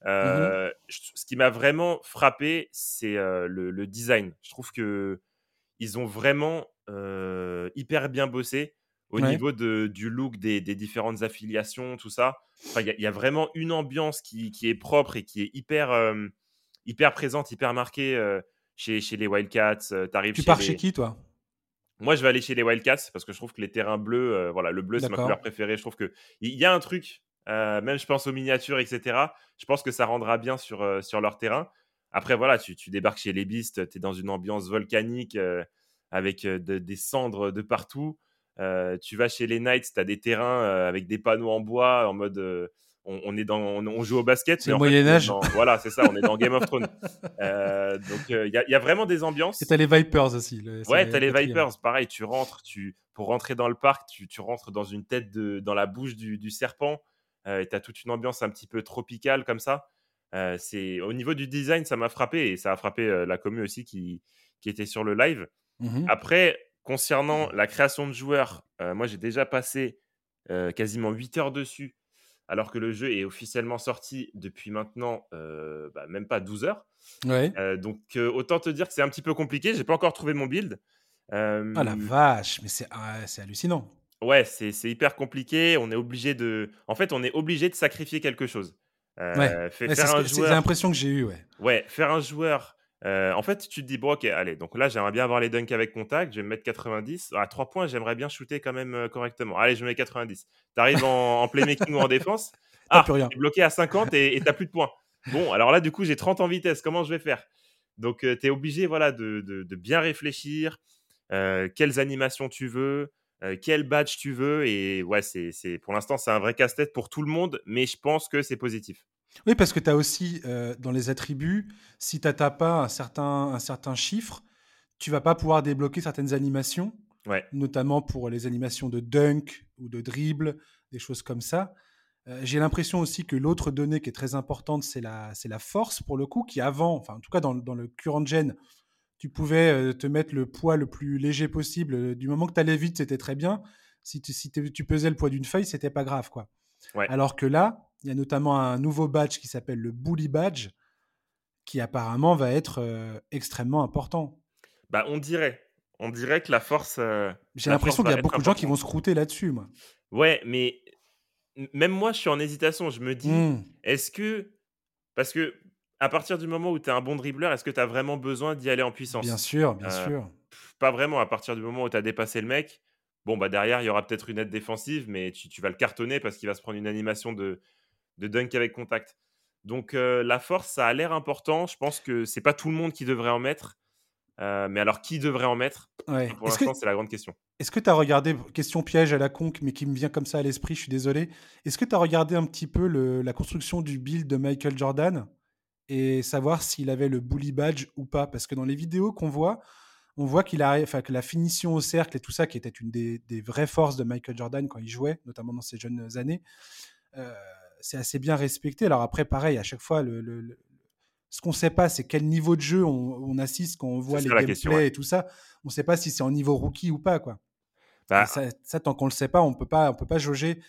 Mmh ce qui m'a vraiment frappé, c'est le, le, design. Je trouve que ils ont vraiment hyper bien bossé au niveau de, du look des, des, différentes affiliations, tout ça. Il y, a vraiment une ambiance qui, qui, est propre et qui est hyper, hyper présente, hyper marquée chez, chez, les Wildcats. tu pars chez qui, toi? Moi, je vais aller chez les Wildcats parce que je trouve que les terrains bleus, voilà, le bleu, c'est ma couleur préférée. Je trouve qu'il y a un truc, même je pense aux miniatures, etc. Je pense que ça rendra bien sur, sur leur terrain. Après, voilà, tu, tu débarques chez les Beasts, tu es dans une ambiance volcanique avec des cendres de partout. Euh, tu vas chez les Knights, tu as des terrains euh, avec des panneaux en bois en mode euh, on, est dans, on, joue au basket. C'est le Moyen-Âge. Voilà, c'est ça, on est dans Game of Thrones. Euh, donc, il y, a vraiment des ambiances. Et t'as les Vipers aussi. ouais, t'as les Vipers. Pareil, tu rentres, tu, pour rentrer dans le parc, tu, tu rentres dans une tête, de, dans la bouche du, du serpent. et t'as toute une ambiance un petit peu tropicale comme ça. c'est Au niveau du design, ça m'a frappé et ça a frappé la commune aussi qui, qui était sur le live. Mmh Après, concernant la création de joueurs, moi j'ai déjà passé quasiment 8 heures dessus alors que le jeu est officiellement sorti depuis maintenant euh, bah, même pas 12 heures. Ouais. Euh, donc euh, autant te dire que c'est un petit peu compliqué. J'ai pas encore trouvé mon build. Ah la vache, mais ah, c'est hallucinant. Ouais, c'est hyper compliqué. On est obligé de, en fait, on est obligé de sacrifier quelque chose. ouais. C'est l'impression que j'ai eu, ouais. Ouais, faire un joueur euh, en fait, tu te dis, bon, ok, allez, donc là, j'aimerais bien avoir les dunks avec contact, je vais me mettre 90. À 3 points, j'aimerais bien shooter quand même correctement. Allez, je mets 90. Tu arrives en, en, playmaking ou en défense. Ah, tu es bloqué à 50 et tu plus de points. Bon, alors là, du coup, j'ai 30 en vitesse. Comment je vais faire? Donc, euh, tu es obligé voilà, de, de, bien réfléchir. quelles animations tu veux quel badge tu veux. Et ouais, c'est pour l'instant, c'est un vrai casse-tête pour tout le monde, mais je pense que c'est positif. Oui, parce que tu as aussi euh, dans les attributs, si tu n'as pas un certain, un certain chiffre, tu vas pas pouvoir débloquer certaines animations, notamment pour les animations de dunk ou de dribble, des choses comme ça. Euh, j'ai l'impression aussi que l'autre donnée qui est très importante, c'est la, la force, pour le coup, qui avant, enfin en tout cas dans, dans le current gen, tu pouvais euh, te mettre le poids le plus léger possible. Du moment que tu allais vite, c'était très bien. Si tu, si tu pesais le poids d'une feuille, c'était pas grave. quoi. Alors que là, il y a notamment un nouveau badge qui s'appelle le Bully Badge, qui apparemment va être euh, extrêmement important. Bah, on dirait. On dirait que la force. Euh, J'ai l'impression qu'il y a beaucoup de gens qui vont se croûter là-dessus, moi. Ouais, mais même moi, je suis en hésitation. Je me dis, mmh. est-ce que. Parce que à partir du moment où tu es un bon dribbleur, est-ce que tu as vraiment besoin d'y aller en puissance? Bien sûr, bien euh, sûr. Pas vraiment. À partir du moment où tu as dépassé le mec, bon, bah derrière, il y aura peut-être une aide défensive, mais tu, tu vas le cartonner parce qu'il va se prendre une animation de, de dunk avec contact. Donc euh, la force, ça a l'air important. Je pense que c'est pas tout le monde qui devrait en mettre. Euh, mais alors, qui devrait en mettre? Pour l'instant, c'est la grande question. Est-ce que tu as regardé, question piège à la conque, mais qui me vient comme ça à l'esprit, je suis désolé. Est-ce que tu as regardé un petit peu la construction du build de Michael Jordan et savoir s'il avait le bully badge ou pas? Parce que dans les vidéos qu'on voit, on voit qu'il a, enfin, que la finition au cercle et tout ça, qui était une des, vraies forces de Michael Jordan quand il jouait, notamment dans ses jeunes années, euh, c'est assez bien respecté. Alors après, pareil, à chaque fois, le, ce qu'on ne sait pas, c'est quel niveau de jeu on, assiste quand on voit les gameplays et tout ça. On ne sait pas si c'est en niveau rookie ou pas, quoi. Bah ça, tant qu'on le sait pas, on peut pas, on peut pas jauger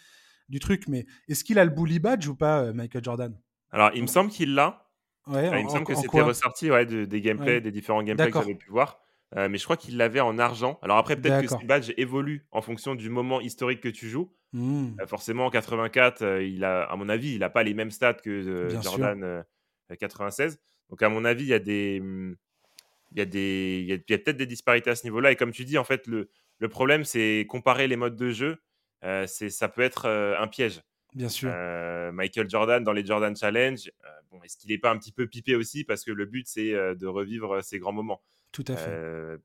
du truc. Mais est-ce qu'il a le bully badge ou pas, euh, Michael Jordan? Alors, il me semble qu'il l'a. Ouais, il me semble que c'était ressorti ouais, des gameplays, des différents gameplays que j'avais pu voir. Euh, mais je crois qu'il l'avait en argent. Alors après, peut-être que ce badge évolue en fonction du moment historique que tu joues. Mmh. Euh, forcément, en 84, euh, il a, à mon avis, il n'a pas les mêmes stats que Jordan 96. Donc, à mon avis, il y a des, mmh, il y a des, il y a, peut-être des disparités à ce niveau-là. Et comme tu dis, en fait, le, le problème, c'est comparer les modes de jeu. c'est, ça peut être un piège. Bien sûr. Michael Jordan dans les Jordan Challenge, bon, est-ce qu'il n'est pas un petit peu pipé aussi parce que le but c'est de revivre ces grands moments? Tout à fait.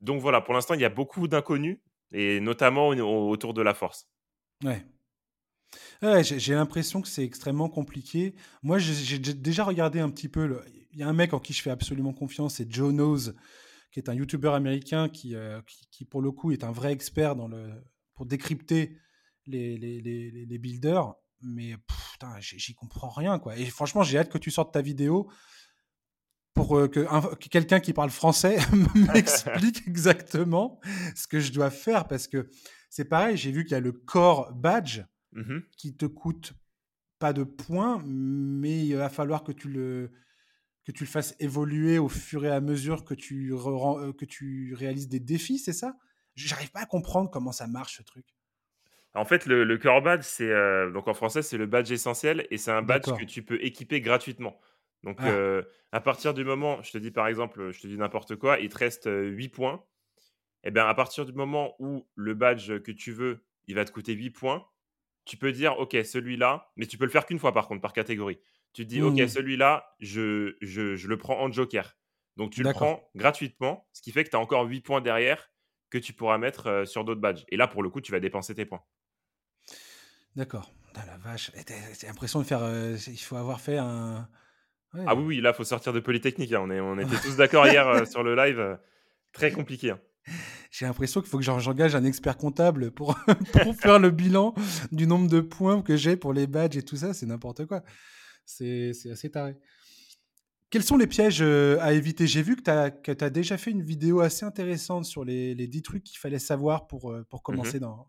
donc voilà, pour l'instant il y a beaucoup d'inconnus et notamment autour de la force. Ouais. Ouais, j'ai l'impression que c'est extrêmement compliqué. Moi, j'ai déjà regardé un petit peu. Il y a un mec en qui je fais absolument confiance, c'est Joe Knows, qui est un YouTuber américain qui, qui, pour le coup, est un vrai expert dans le, pour décrypter les, les, les, les builders, mais j'y comprends rien. Quoi. Et franchement, j'ai hâte que tu sortes ta vidéo pour euh, que, quelqu'un qui parle français m'explique exactement ce que je dois faire. Parce que c'est pareil, j'ai vu qu'il y a le core badge mmh qui te coûte pas de points, mais il va falloir que tu le que tu le fasses évoluer au fur et à mesure que tu, euh, que tu réalises des défis, c'est ça? J'arrive pas à comprendre comment ça marche ce truc. En fait, le, le core badge, c'est euh, donc en français, c'est le badge essentiel et c'est un badge que tu peux équiper gratuitement. Donc, ah. euh, à partir du moment, je te dis par exemple, je te dis n'importe quoi, il te reste 8 points. Et eh bien, à partir du moment où le badge que tu veux, il va te coûter 8 points, tu peux dire, OK, celui-là, mais tu peux le faire qu'une fois par contre, par catégorie. Tu te dis, OK, mmh. celui-là, je, je, je, le prends en joker. Donc, tu le prends gratuitement, ce qui fait que tu as encore 8 points derrière que tu pourras mettre sur d'autres badges. Et là, pour le coup, tu vas dépenser tes points. D'accord. la vache, j'ai l'impression de faire. Euh, il faut avoir fait un. Ah oui, oui, là, faut sortir de Polytechnique. Hein. On, est, on était tous d'accord hier euh, sur le live. Euh, très compliqué. Hein. J'ai l'impression qu'il faut que j'engage un expert comptable pour, pour faire le bilan du nombre de points que j'ai pour les badges et tout ça. C'est n'importe quoi. C'est assez taré. Quels sont les pièges à éviter? J'ai vu que tu as, as, déjà fait une vidéo assez intéressante sur les, les 10 trucs qu'il fallait savoir pour, pour mmh commencer dans,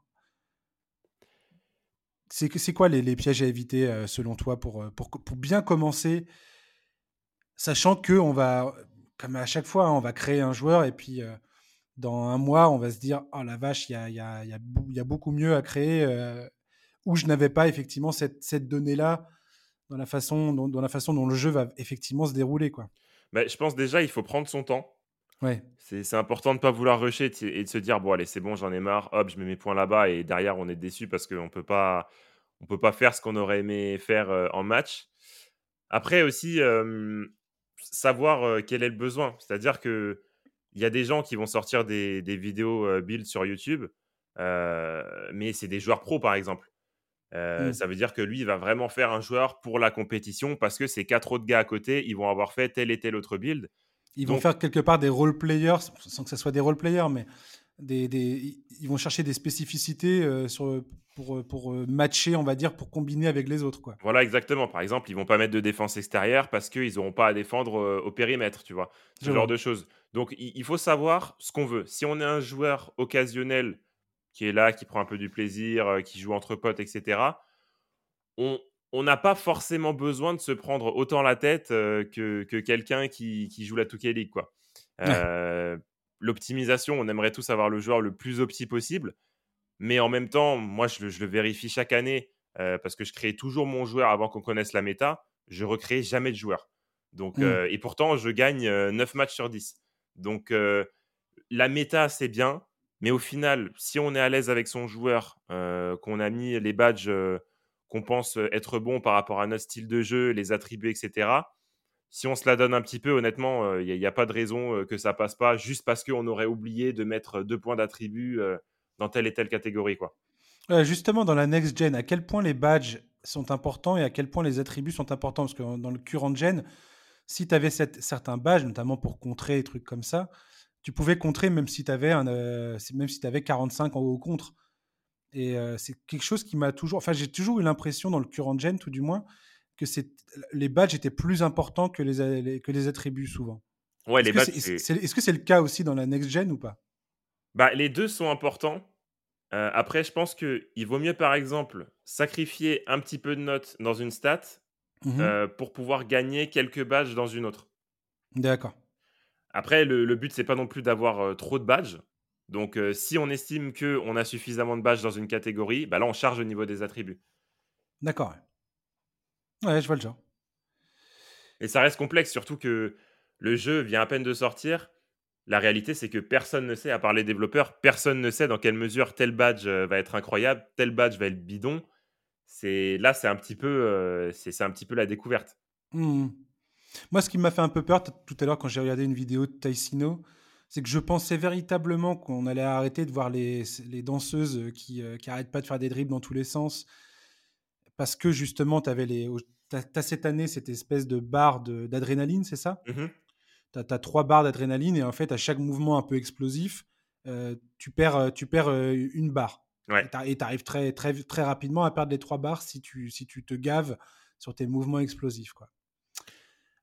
c'est quoi les, les, pièges à éviter euh, selon toi pour, euh, pour, pour, bien commencer, sachant que on va, comme à chaque fois, hein, on va créer un joueur et puis euh, dans un mois, on va se dire oh la vache, il y a, y, a, y, a, y a, beaucoup mieux à créer où je n'avais pas effectivement cette, cette donnée-là dans la, façon, dans, dans, la façon dont le jeu va effectivement se dérouler. Quoi. Bah, je pense déjà il faut prendre son temps. Ouais. C'est important de ne pas vouloir rusher et de se dire bon allez c'est bon j'en ai marre hop je mets mes points là-bas et derrière on est déçu parce qu'on peut pas on peut pas faire ce qu'on aurait aimé faire en match. Après aussi savoir quel est le besoin, c'est-à-dire que il y a des gens qui vont sortir des, vidéos build sur YouTube, mais c'est des joueurs pros par exemple. Mmh. Ça veut dire que lui, il va vraiment faire un joueur pour la compétition parce que ces quatre autres gars à côté, ils vont avoir fait tel et tel autre build. Ils vont faire quelque part des role players, sans que ce soit des role players, mais des, ils vont chercher des spécificités euh, sur, pour, pour euh, matcher, on va dire, pour combiner avec les autres. Quoi. Voilà, exactement. Par exemple, ils vont pas mettre de défense extérieure parce qu'ils n'auront pas à défendre euh, au périmètre, tu vois. Ce genre de choses. Donc, il, faut savoir ce qu'on veut. Si on est un joueur occasionnel qui est là, qui prend un peu du plaisir, qui joue entre potes, etc., on, on n'a pas forcément besoin de se prendre autant la tête que, que quelqu'un qui, qui, joue la 2K League. Quoi. L'optimisation, on aimerait tous avoir le joueur le plus opti possible. Mais en même temps, moi, je le, vérifie chaque année parce que je crée toujours mon joueur avant qu'on connaisse la méta. Je recrée jamais de joueur. Donc, mmh. et pourtant, je gagne 9 matchs sur 10. Donc, la méta, c'est bien. Mais au final, si on est à l'aise avec son joueur, qu'on a mis les badges qu'on pense être bons par rapport à notre style de jeu, les attributs, etc., si on se la donne un petit peu, honnêtement, il n'y a, pas de raison que ça passe pas juste parce qu'on aurait oublié de mettre deux points d'attribut dans telle et telle catégorie. Quoi. justement, dans la next gen, à quel point les badges sont importants et à quel point les attributs sont importants? Parce que dans le current gen, si tu avais certains badges, notamment pour contrer des trucs comme ça, tu pouvais contrer même si tu avais, même si avais 45 en haut contre. Et c'est quelque chose qui m'a toujours. Enfin, j'ai toujours eu l'impression dans le current gen, tout du moins, que les badges étaient plus importants que les, que les attributs souvent. Ouais, les badges. Est-ce que c'est le cas aussi dans la next gen ou pas? Bah, Les deux sont importants. après, je pense qu'il vaut mieux, par exemple, sacrifier un petit peu de notes dans une stat mmh pour pouvoir gagner quelques badges dans une autre. D'accord. Après, le, le but, c'est pas non plus d'avoir trop de badges. Donc, si on estime qu'on a suffisamment de badges dans une catégorie, bah là, on charge au niveau des attributs. D'accord. Ouais, je vois le genre. Et ça reste complexe, surtout que le jeu vient à peine de sortir. La réalité, c'est que personne ne sait, à part les développeurs, personne ne sait dans quelle mesure tel badge euh, va être incroyable, tel badge va être bidon. C'est là, c'est un petit peu, euh, c'est un petit peu la découverte. Mmh. Moi, ce qui m'a fait un peu peur tout à l'heure quand j'ai regardé une vidéo de Taisino, c'est que je pensais véritablement qu'on allait arrêter de voir les, les danseuses qui, euh, qui arrêtent pas de faire des dribbles dans tous les sens, parce que justement, tu avais les. as, cette année cette espèce de barre d'adrénaline, c'est ça? Mmh Tu as, trois barres d'adrénaline et en fait, à chaque mouvement un peu explosif, euh, tu perds, euh, tu perds euh, une barre. Et tu arrives très, très, très rapidement à perdre les trois barres si tu, si tu te gaves sur tes mouvements explosifs. Quoi.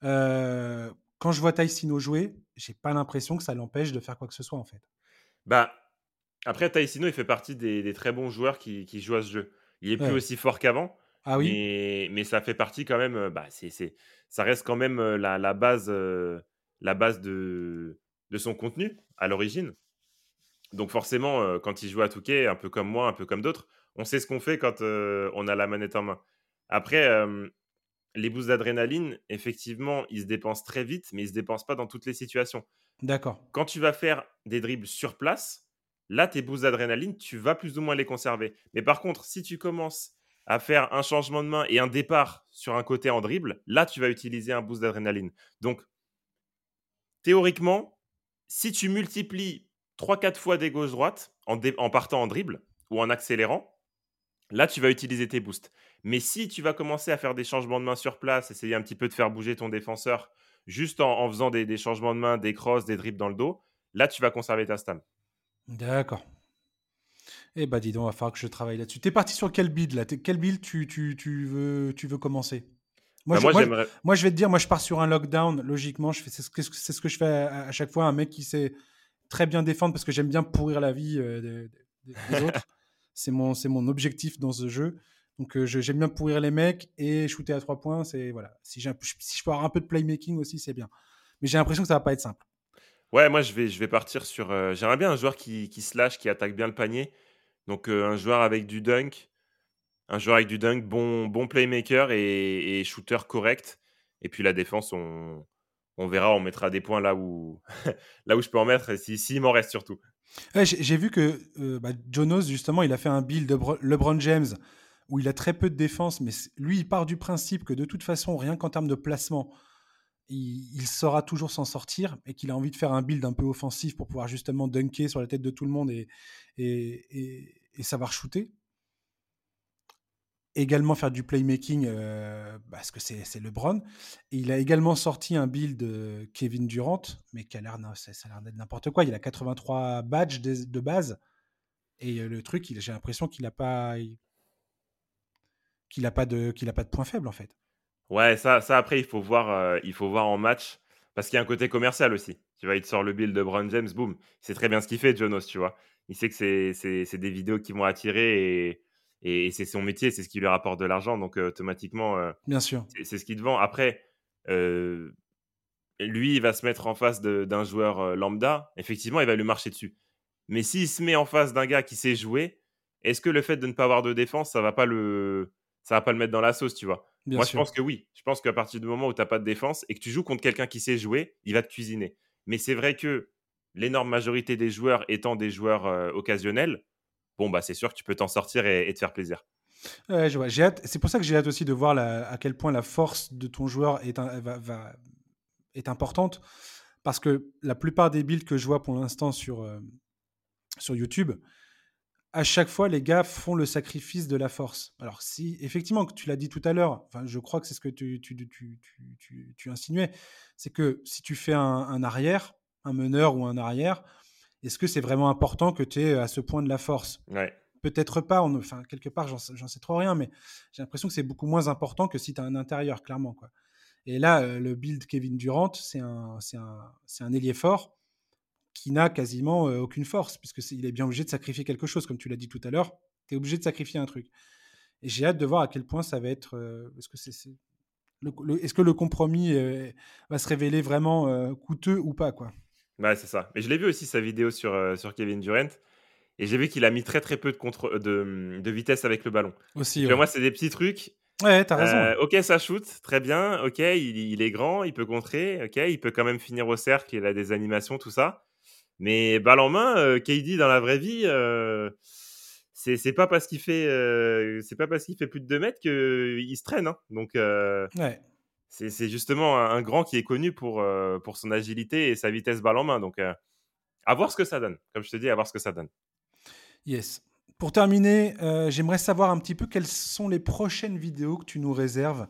quand je vois Taisino jouer, j'ai pas l'impression que ça l'empêche de faire quoi que ce soit en fait. Bah, après, Taisino, il fait partie des, très bons joueurs qui, qui, jouent à ce jeu. Il est plus aussi fort qu'avant, ah oui? Mais, ça fait partie quand même, bah, c'est, ça reste quand même la, la base, la base de, de son contenu à l'origine. Donc forcément, quand il joue à Touquet, un peu comme moi, un peu comme d'autres, on sait ce qu'on fait quand on a la manette en main. Après, les boosts d'adrénaline, effectivement, ils se dépensent très vite, mais ils se dépensent pas dans toutes les situations. D'accord. Quand tu vas faire des dribbles sur place, là, tes boosts d'adrénaline, tu vas plus ou moins les conserver. Mais par contre, si tu commences à faire un changement de main et un départ sur un côté en dribble, là, tu vas utiliser un boost d'adrénaline. Donc, théoriquement, si tu multiplies 3-4 fois des gauche-droite en, en, partant en dribble ou en accélérant, là, tu vas utiliser tes boosts. Mais si tu vas commencer à faire des changements de main sur place, essayer un petit peu de faire bouger ton défenseur juste en, faisant des, changements de main, des crosses, des dribbles dans le dos, là, tu vas conserver ta stam. D'accord. Eh bah dis donc, il va falloir que je travaille là-dessus. T'es parti sur quel build là? Quel build tu, tu, veux, tu veux commencer? Moi, bah, je, moi, je, vais te dire, moi je pars sur un lockdown, logiquement, c'est ce, que, ce que je fais à, chaque fois, un mec qui sait très bien défendre parce que j'aime bien pourrir la vie euh, des, autres. c'est mon, mon objectif dans ce jeu. Donc euh, j'aime bien pourrir les mecs et shooter à trois points. C'est voilà. Si, si je peux avoir un peu de playmaking aussi, c'est bien. Mais j'ai l'impression que ça va pas être simple. Ouais, moi je vais, je vais partir sur. Euh, j'aimerais bien un joueur qui, qui slash, qui attaque bien le panier. Donc euh, un joueur avec du dunk, un joueur avec du dunk, bon, bon playmaker et, shooter correct. Et puis la défense, on, on verra, on mettra des points là où, là où je peux en mettre, s'il si, m'en reste surtout. J'ai vu que bah, Jonos, justement, il a fait un build de LeBron James où il a très peu de défense, mais lui, il part du principe que de toute façon, rien qu'en termes de placement, il, saura toujours s'en sortir et qu'il a envie de faire un build un peu offensif pour pouvoir justement dunker sur la tête de tout le monde et, et, savoir shooter. Également faire du playmaking euh, parce que c'est LeBron. Et il a également sorti un build Kevin Durant, mais qui a l'air d'être n'importe quoi. Il a 83 badges de, base. Et euh, le truc, j'ai l'impression qu'il n'a pas, qu'il n'a pas, de, qu'il a pas de point faible, en fait. Ouais, ça, ça après, il faut, voir, euh, il faut voir en match, parce qu'il y a un côté commercial aussi. Tu vois, il te sort le build de Brown James, boum. C'est très bien ce qu'il fait, Jonas, tu vois. Il sait que c'est des vidéos qui vont attirer et, et c'est son métier, c'est ce qui lui rapporte de l'argent. Donc, euh, automatiquement, euh, bien sûr, c'est ce qui te vend. Après, lui, il va se mettre en face d'un joueur lambda. Effectivement, il va lui marcher dessus. Mais s'il se met en face d'un gars qui sait jouer, est-ce que le fait de ne pas avoir de défense, ça va pas le, ça va pas le mettre dans la sauce, tu vois? Moi, je pense que oui. Je pense qu'à partir du moment où tu n'as pas de défense et que tu joues contre quelqu'un qui sait jouer, il va te cuisiner. Mais c'est vrai que l'énorme majorité des joueurs étant des joueurs euh, occasionnels, bon, bah, c'est sûr que tu peux t'en sortir et, te faire plaisir. Ouais, je vois. C'est pour ça que j'ai hâte aussi de voir à quel point la force de ton joueur est, est importante. Parce que la plupart des builds que je vois pour l'instant sur, euh, sur YouTube, à chaque fois, les gars font le sacrifice de la force. Alors, si, effectivement, tu l'as dit tout à l'heure, enfin, je crois que c'est ce que tu, tu, tu, tu, insinuais, c'est que si tu fais un, arrière, un meneur ou un arrière, est-ce que c'est vraiment important que tu aies à ce point de la force? Ouais. Peut-être pas, on, enfin, quelque part, j'en sais trop rien, mais j'ai l'impression que c'est beaucoup moins important que si tu as un intérieur, clairement. Quoi. Et là, euh, le build Kevin Durant, c'est un, un, un ailier fort qui n'a quasiment aucune force, puisqu'il est bien obligé de sacrifier quelque chose, comme tu l'as dit tout à l'heure. Tu es obligé de sacrifier un truc. Et j'ai hâte de voir à quel point ça va être. est-ce que, c'est, le, est-ce que le compromis va se révéler vraiment coûteux ou pas quoi? Ouais, c'est ça. Mais je l'ai vu aussi sa vidéo sur, sur Kevin Durant. Et j'ai vu qu'il a mis très très peu de, contre, de, mmh, de vitesse avec le ballon. Aussi. Moi, c'est des petits trucs. Ouais, t'as raison. ok, ça shoot, très bien. Ok, il, il, est grand, il peut contrer. Ok, il peut quand même finir au cercle, il a des animations, tout ça. Mais balle en main, euh, KD dans la vraie vie, euh, c'est pas parce qu'il fait euh, c'est pas parce qu'il fait plus de 2 mètres qu'il se traîne. Hein. Donc ouais. c'est justement un, grand qui est connu pour, pour son agilité et sa vitesse balle en main. Donc à voir ce que ça donne. Comme je te dis, à voir ce que ça donne. Yes. Pour terminer, j'aimerais savoir un petit peu quelles sont les prochaines vidéos que tu nous réserves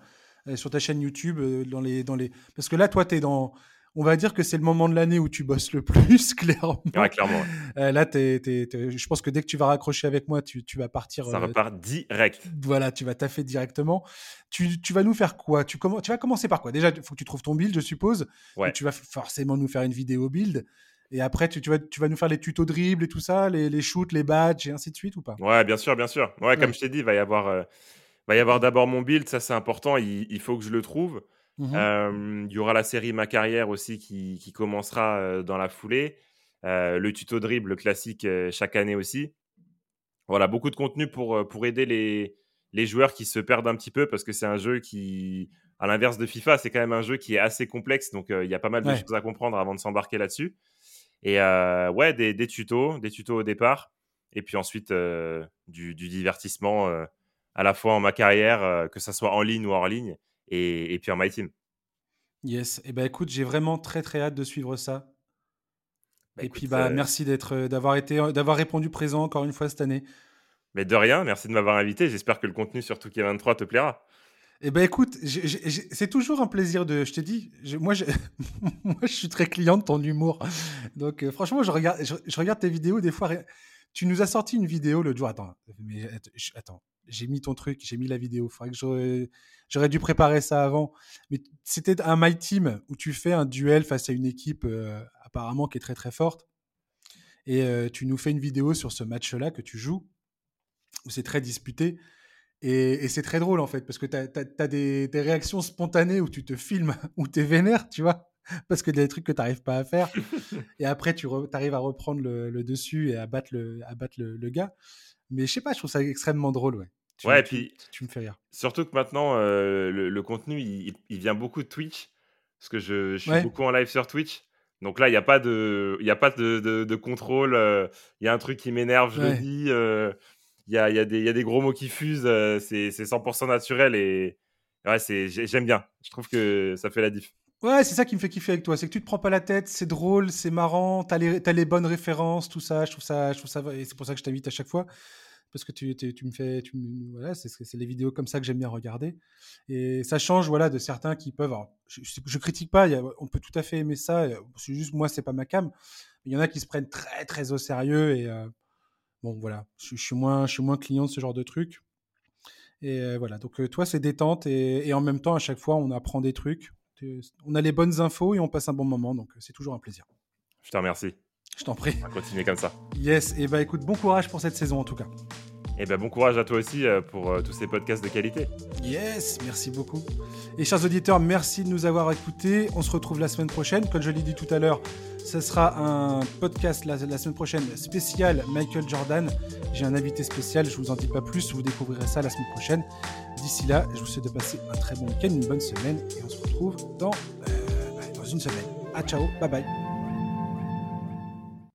sur ta chaîne YouTube. dans les, dans les... Parce que là, toi, tu es dans on va dire que c'est le moment de l'année où tu bosses le plus, clairement. Ouais, clairement. Euh, là, je pense que dès que tu vas raccrocher avec moi, tu, vas partir. Ça euh, repart direct. Voilà, tu vas taffer directement. Tu, vas nous faire quoi? Tu, tu vas commencer par quoi? Déjà, il faut que tu trouves ton build, je suppose. Ouais. Tu vas forcément nous faire une vidéo build. Et après, tu, vas, tu vas nous faire les tutos dribble et tout ça, les, les shoots, les badges et ainsi de suite ou pas? Ouais, bien sûr, bien sûr. Ouais, comme je t'ai dit, il va y avoir, euh, va y avoir d'abord mon build, ça c'est important, il, faut que je le trouve. Mmh il y aura la série Ma carrière aussi qui, commencera dans la foulée. le tuto dribble classique chaque année aussi. Voilà, beaucoup de contenu pour, pour aider les, les joueurs qui se perdent un petit peu parce que c'est un jeu qui, à l'inverse de FIFA, c'est quand même un jeu qui est assez complexe. Donc il y a pas mal de choses à comprendre avant de s'embarquer là-dessus. Et ouais, des, des, tutos, des tutos au départ. Et puis ensuite, du, du, divertissement à la fois en ma carrière, que ce soit en ligne ou hors ligne et, puis en My Team. Yes, et eh ben écoute, j'ai vraiment très très hâte de suivre ça. Bah, et puis bah, euh, merci d'être, euh, d'avoir été, euh, d'avoir répondu présent encore une fois cette année. Mais de rien, merci de m'avoir invité. J'espère que le contenu sur Touquet 23 te plaira. Eh ben écoute, c'est toujours un plaisir de. Je te dis, moi, je, moi, je suis très client de ton humour. Donc, euh, franchement, je regarde, je, regarde tes vidéos des fois. Tu nous as sorti une vidéo l'autre jour. Attends, mais, attends, j'ai mis ton truc, j'ai mis la vidéo. Faudrait que j'aurais dû préparer ça avant. Mais c'était un My Team où tu fais un duel face à une équipe euh, apparemment qui est très très forte. Et euh, tu nous fais une vidéo sur ce match-là que tu joues, où c'est très disputé. Et, c'est très drôle en fait, parce que tu as, des, réactions spontanées où tu te filmes, où tu es vénère, tu vois, parce que des trucs que tu n'arrives pas à faire. et après, tu arrives à reprendre le, dessus et à battre, le, à battre le, gars. Mais je sais pas, je trouve ça extrêmement drôle, ouais. ouais, et puis tu me fais rire. Surtout que maintenant, euh, le, contenu, il, vient beaucoup de Twitch, parce que je, suis beaucoup en live sur Twitch. Donc là, il n'y a pas de, y a pas de, de, contrôle. Euh, il y a un truc qui m'énerve, je le dis. Euh, il y, a, y, a y, a, des gros mots qui fusent. c'est 100% naturel et ouais, j'aime bien. Je trouve que ça fait la diff. Ouais, c'est ça qui me fait kiffer avec toi, c'est que tu te prends pas la tête, c'est drôle, c'est marrant, t'as les, as les bonnes références, tout ça, je trouve ça, je trouve ça, et c'est pour ça que je t'invite à chaque fois, parce que tu, tu me fais, tu, voilà, c'est les vidéos comme ça que j'aime bien regarder, et ça change, voilà, de certains qui peuvent, je, je, critique pas, on peut tout à fait aimer ça, c'est juste moi, c'est pas ma cam, il y en a qui se prennent très très au sérieux, et euh, bon, voilà, je, suis moins, je suis moins client de ce genre de trucs, et euh, voilà, donc euh, toi, c'est détente, et en même temps, à chaque fois, on apprend des trucs, on a les bonnes infos et on passe un bon moment, donc euh, c'est toujours un plaisir. Je te remercie. Je t'en prie. On va continuer comme ça. Yes, et bah écoute, bon courage pour cette saison en tout cas. Et ben bon courage à toi aussi euh, pour euh, tous ces podcasts de qualité. Yes, merci beaucoup. Et chers auditeurs, merci de nous avoir écoutés. On se retrouve la semaine prochaine. Comme je l'ai dit tout à l'heure, ce sera un podcast la, semaine prochaine spécial Michael Jordan. J'ai un invité spécial, je vous en dis pas plus, vous découvrirez ça la semaine prochaine. D'ici là, je vous souhaite de passer un très bon week-end, une bonne semaine et on se retrouve dans, euh, bah, dans une semaine. À ciao, bye bye.